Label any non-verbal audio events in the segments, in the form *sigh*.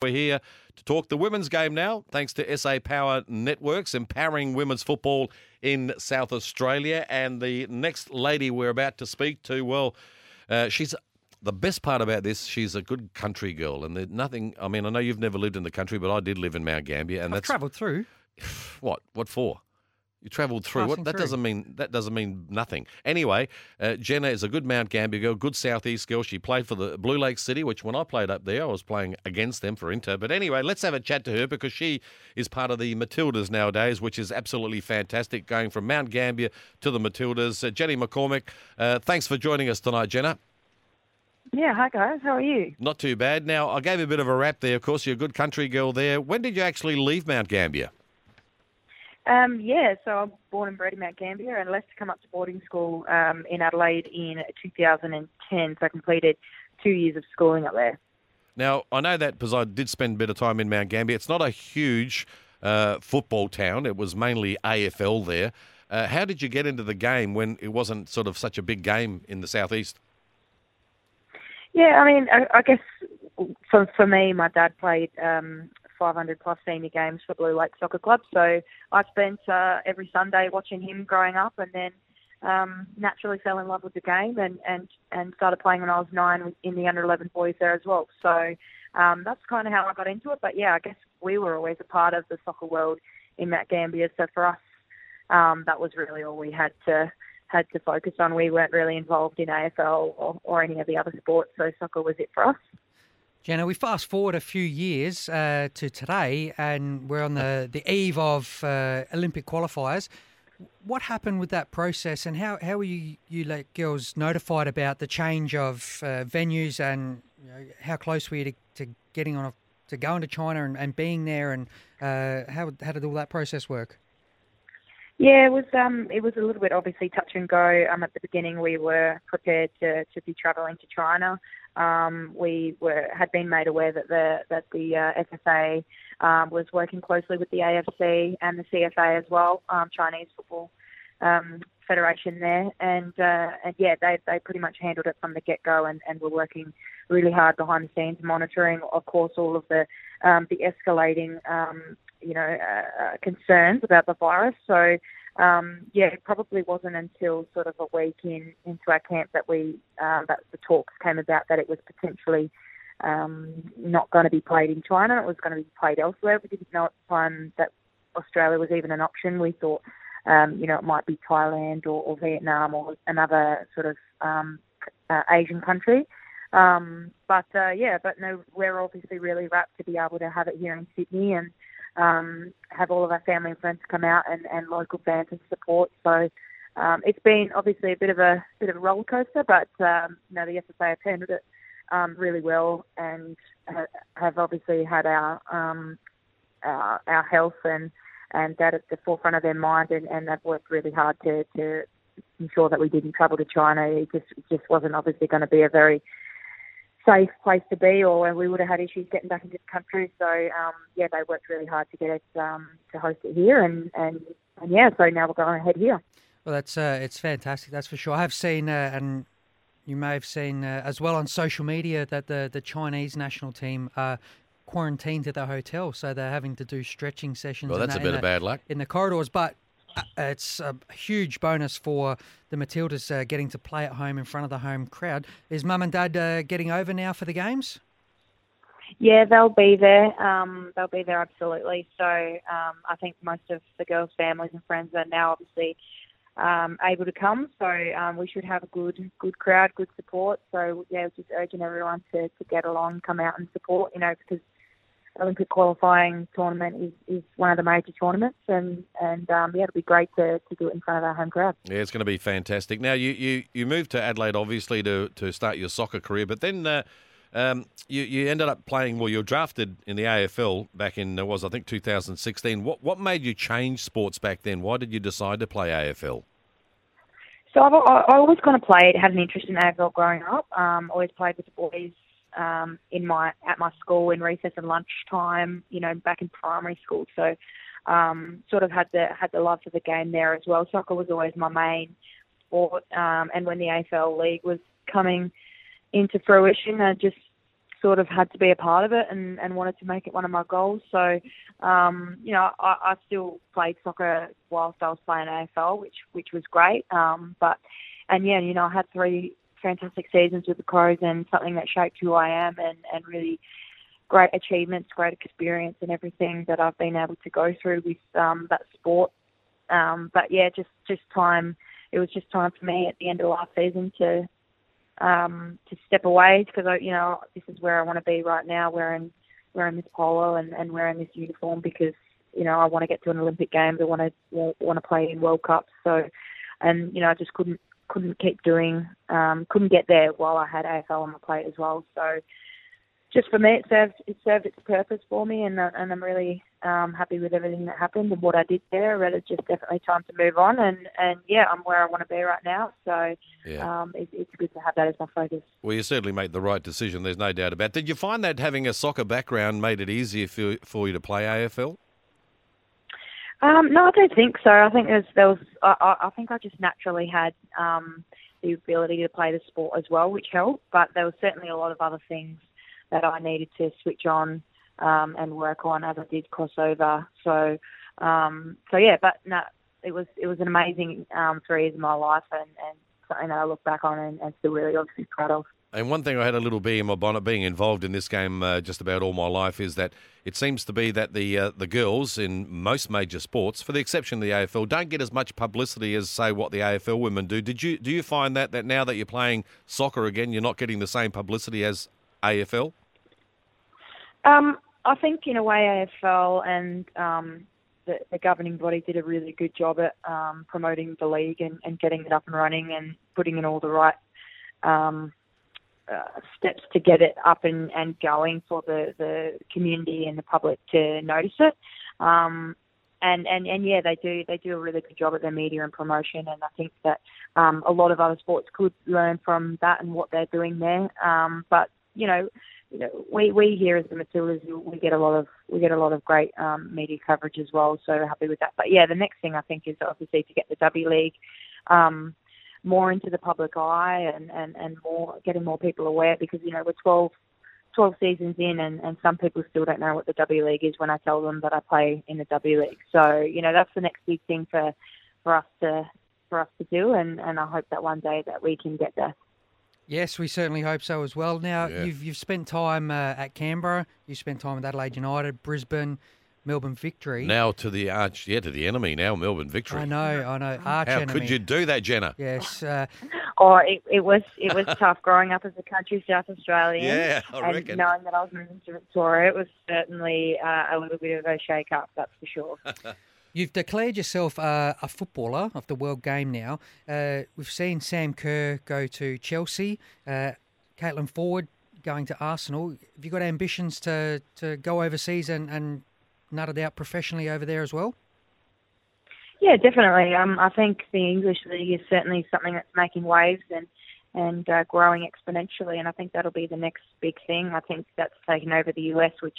We're here to talk the women's game now, thanks to SA Power Networks, empowering women's football in South Australia. And the next lady we're about to speak to, well, uh, she's the best part about this. She's a good country girl, and there's nothing. I mean, I know you've never lived in the country, but I did live in Mount Gambier, and I've that's travelled through. *sighs* what? What for? You travelled through. What, that through. doesn't mean that doesn't mean nothing. Anyway, uh, Jenna is a good Mount Gambier girl, good southeast girl. She played for the Blue Lake City, which when I played up there, I was playing against them for Inter. But anyway, let's have a chat to her because she is part of the Matildas nowadays, which is absolutely fantastic. Going from Mount Gambier to the Matildas. Uh, Jenny McCormick, uh, thanks for joining us tonight, Jenna. Yeah, hi guys. How are you? Not too bad. Now, I gave you a bit of a rap there. Of course, you're a good country girl there. When did you actually leave Mount Gambier? Um, yeah, so I'm born and bred in Mount Gambier and left to come up to boarding school um, in Adelaide in 2010. So I completed two years of schooling up there. Now, I know that because I did spend a bit of time in Mount Gambier. It's not a huge uh, football town, it was mainly AFL there. Uh, how did you get into the game when it wasn't sort of such a big game in the southeast? Yeah, I mean, I, I guess for for me, my dad played um, 500 plus senior games for Blue Lake Soccer Club, so I spent uh, every Sunday watching him growing up, and then um, naturally fell in love with the game and and and started playing when I was nine in the under 11 boys there as well. So um, that's kind of how I got into it. But yeah, I guess we were always a part of the soccer world in Mount Gambier, so for us, um, that was really all we had to had to focus on. We weren't really involved in AFL or, or any of the other sports, so soccer was it for us. Jenna, we fast forward a few years uh, to today, and we're on the, the eve of uh, Olympic qualifiers. What happened with that process, and how, how were you, you like girls notified about the change of uh, venues, and you know, how close were you to, to getting on a, to going to China and, and being there, and uh, how how did all that process work? Yeah, it was um it was a little bit obviously touch and go. Um at the beginning we were prepared to, to be travelling to China. Um we were had been made aware that the that the uh, FFA um was working closely with the AFC and the CFA as well, um Chinese football um federation there and uh and yeah, they they pretty much handled it from the get go and, and were working really hard behind the scenes monitoring of course all of the um the escalating um you know, uh, uh, concerns about the virus. So, um, yeah, it probably wasn't until sort of a week in into our camp that we um, that the talks came about that it was potentially um, not going to be played in China. It was going to be played elsewhere. We didn't know at the time that Australia was even an option. We thought, um, you know, it might be Thailand or, or Vietnam or another sort of um, uh, Asian country. Um, but uh, yeah, but no, we're obviously really rapt to be able to have it here in Sydney and um, have all of our family and friends come out and, and local fans and support. So um, it's been obviously a bit of a bit of a roller coaster, but um, you know the FFA have handled it um, really well and ha- have obviously had our um, our, our health and and that at the forefront of their mind, and, and they've worked really hard to to ensure that we didn't travel to China. It just it just wasn't obviously going to be a very safe place to be, or we would have had issues getting back into the country. So um, yeah, they worked really hard to get us um, to host it here, and, and and yeah, so now we're going ahead here. Well, that's uh, it's fantastic. That's for sure. I have seen, uh, and you may have seen uh, as well on social media that the the Chinese national team are quarantined at the hotel, so they're having to do stretching sessions. Well, and that's a bit of the- bad luck. in the corridors, but. Uh, It's a huge bonus for the Matildas uh, getting to play at home in front of the home crowd. Is mum and dad uh, getting over now for the games? Yeah, they'll be there. Um, they'll be there absolutely. So um, I think most of the girls' families and friends are now obviously um, able to come. So um, we should have a good good crowd, good support. So yeah, just urging everyone to, to get along, come out and support. You know, because Olympic qualifying tournament is, is one of the major tournaments, and and um, yeah, it'll be great to, to do it in front of our home crowd. Yeah, it's going to be fantastic. Now, you, you, you moved to Adelaide, obviously, to, to start your soccer career, but then uh, um, you, you ended up playing, well, you were drafted in the AFL back in, was I think 2016. What, what made you change sports back then? Why did you decide to play AFL? So I've, I I always kind of played, had an interest in AFL growing up. Um, always played with the boys um, in my at my school in recess and lunchtime. You know, back in primary school. So um, sort of had the had the love for the game there as well. Soccer was always my main sport. Um, and when the AFL league was coming into fruition, I just sort of had to be a part of it and, and wanted to make it one of my goals. So, um, you know, I, I still played soccer whilst I was playing AFL, which which was great. Um, but and yeah, you know, I had three fantastic seasons with the Crows and something that shaped who I am and and really great achievements, great experience, and everything that I've been able to go through with um, that sport. Um, but yeah, just just time. It was just time for me at the end of last season to um, to step away because I, you know, this is where I want to be right now, wearing wearing this polo and, and wearing this uniform because you know I want to get to an Olympic Games. I want to want to play in World Cups. So, and you know, I just couldn't couldn't keep doing, um, couldn't get there while I had AFL on my plate as well. So, just for me, it served it served its purpose for me, and uh, and I'm really um, happy with everything that happened and what I did there. But it's just definitely time to move on, and and yeah, I'm where I want to be right now. So Yeah. um, it, it's good to have that as my focus. Well, you certainly made the right decision. There's no doubt about. it. Did you find that having a soccer background made it easier for for you to play AFL? Um, no, I don't think so. I think there's, there was. I, I think I just naturally had um, the ability to play the sport as well, which helped. But there was certainly a lot of other things that I needed to switch on um, and work on as I did crossover. So, um, so yeah. But no, it was it was an amazing um, three years of my life, and, and something that I look back on and, and still really obviously proud of. And one thing I had a little bee in my bonnet, being involved in this game uh, just about all my life, is that it seems to be that the uh, the girls in most major sports, for the exception of the AFL, don't get as much publicity as say what the AFL women do. Did you do you find that that now that you're playing soccer again, you're not getting the same publicity as AFL? Um, I think in a way AFL and um, the, the governing body did a really good job at um, promoting the league and, and getting it up and running and putting in all the right um, uh, steps to get it up and, and going for the, the community and the public to notice it. Um, and, and, and yeah, they do they do a really good job at their media and promotion, and I think that um, a lot of other sports could learn from that and what they're doing there. Um, but you know, you know, we we here as the Matildas, we get a lot of we get a lot of great um, media coverage as well. So happy with that. But yeah, the next thing I think is obviously to get the W League um, more into the public eye and, and, and more getting more people aware because you know we're 12, 12 seasons in and, and some people still don't know what the W League is when I tell them that I play in the W League. So you know that's the next big thing for for us to for us to do, and, and I hope that one day that we can get there. Yes, we certainly hope so as well. Now, Yeah. you've you've spent time uh, at Canberra, you spent time with Adelaide United, Brisbane, Melbourne Victory. Now to the arch, yeah, to the enemy. Now Melbourne victory. I know, I know. Arch How enemy. could you do that, Jenna? Yes, uh, *laughs* Or it, it was it was tough growing up as a country South Australian. Yeah, I and reckon. knowing that I was moving to Victoria, it was certainly uh, a little bit of a shake up, that's for sure. *laughs* you've declared yourself uh, a footballer of the world game now. Uh, we've seen Sam Kerr go to Chelsea, uh, Caitlin Foord going to Arsenal. Have you got ambitions to, to go overseas and, and nut it out professionally over there as well? Yeah, definitely. Um, I think the English league is certainly something that's making waves and and uh, growing exponentially, and I think that'll be the next big thing. I think that's taken over the US, which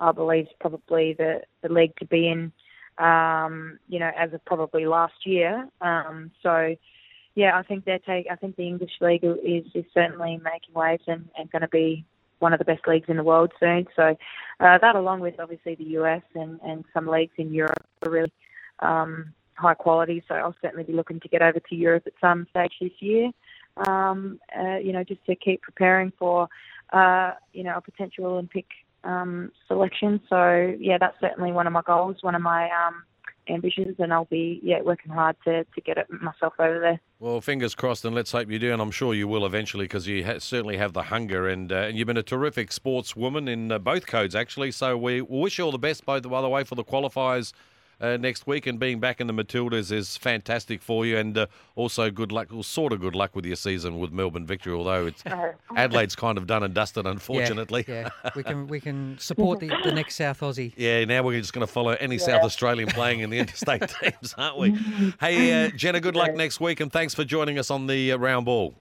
I believe is probably the the league to be in. Um, you know, as of probably last year. Um, so, yeah, I think they take. I think the English league is is certainly making waves and, and going to be one of the best leagues in the world soon. So, uh, that along with obviously the US and and some leagues in Europe are really um, high quality. So I'll certainly be looking to get over to Europe at some stage this year. Um, uh, you know, just to keep preparing for, uh, you know, a potential Olympic um, selection. So yeah, that's certainly one of my goals, one of my um, ambitions, and I'll be yeah working hard to to get it myself over there. Well, fingers crossed, and let's hope you do, and I'm sure you will eventually because you ha- certainly have the hunger, and uh, and you've been a terrific sportswoman in uh, both codes actually. So we wish you all the best, both the, by the way, for the qualifiers. Uh, next week and being back in the Matildas is fantastic for you, and uh, also good luck, well, sort of good luck with your season with Melbourne Victory. Although it's *laughs* Adelaide's kind of done and dusted, unfortunately. Yeah, yeah. *laughs* we can we can support the, the next South Aussie. Yeah, now we're just going to follow any South Australian playing in the *laughs* interstate teams, aren't we? Hey, uh, Jenna, good luck next week, and thanks for joining us on the uh, round ball.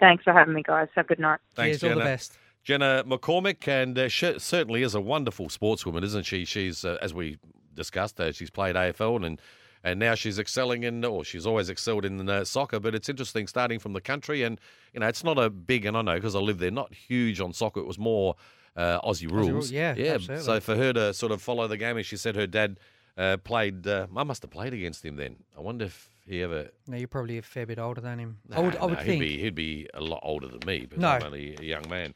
thanks for having me, guys. Have a good night. Thanks, Cheers, all the best. Jenna McCormick, and uh, she certainly is a wonderful sportswoman, isn't she? She's, uh, as we discussed, uh, she's played AFL and and now she's excelling in, or she's always excelled in uh, soccer. But it's interesting starting from the country, and you know, it's not a big, and I know because I live there, not huge on soccer. It was more uh, Aussie rules. rules, yeah, yeah. absolutely. So for her to sort of follow the game, and she said her dad uh, played. Uh, I must have played against him then. I wonder if he ever. No, you're probably a fair bit older than him. I would, I would nah, think. he'd be he'd be a lot older than me, but No. I'm only a young man.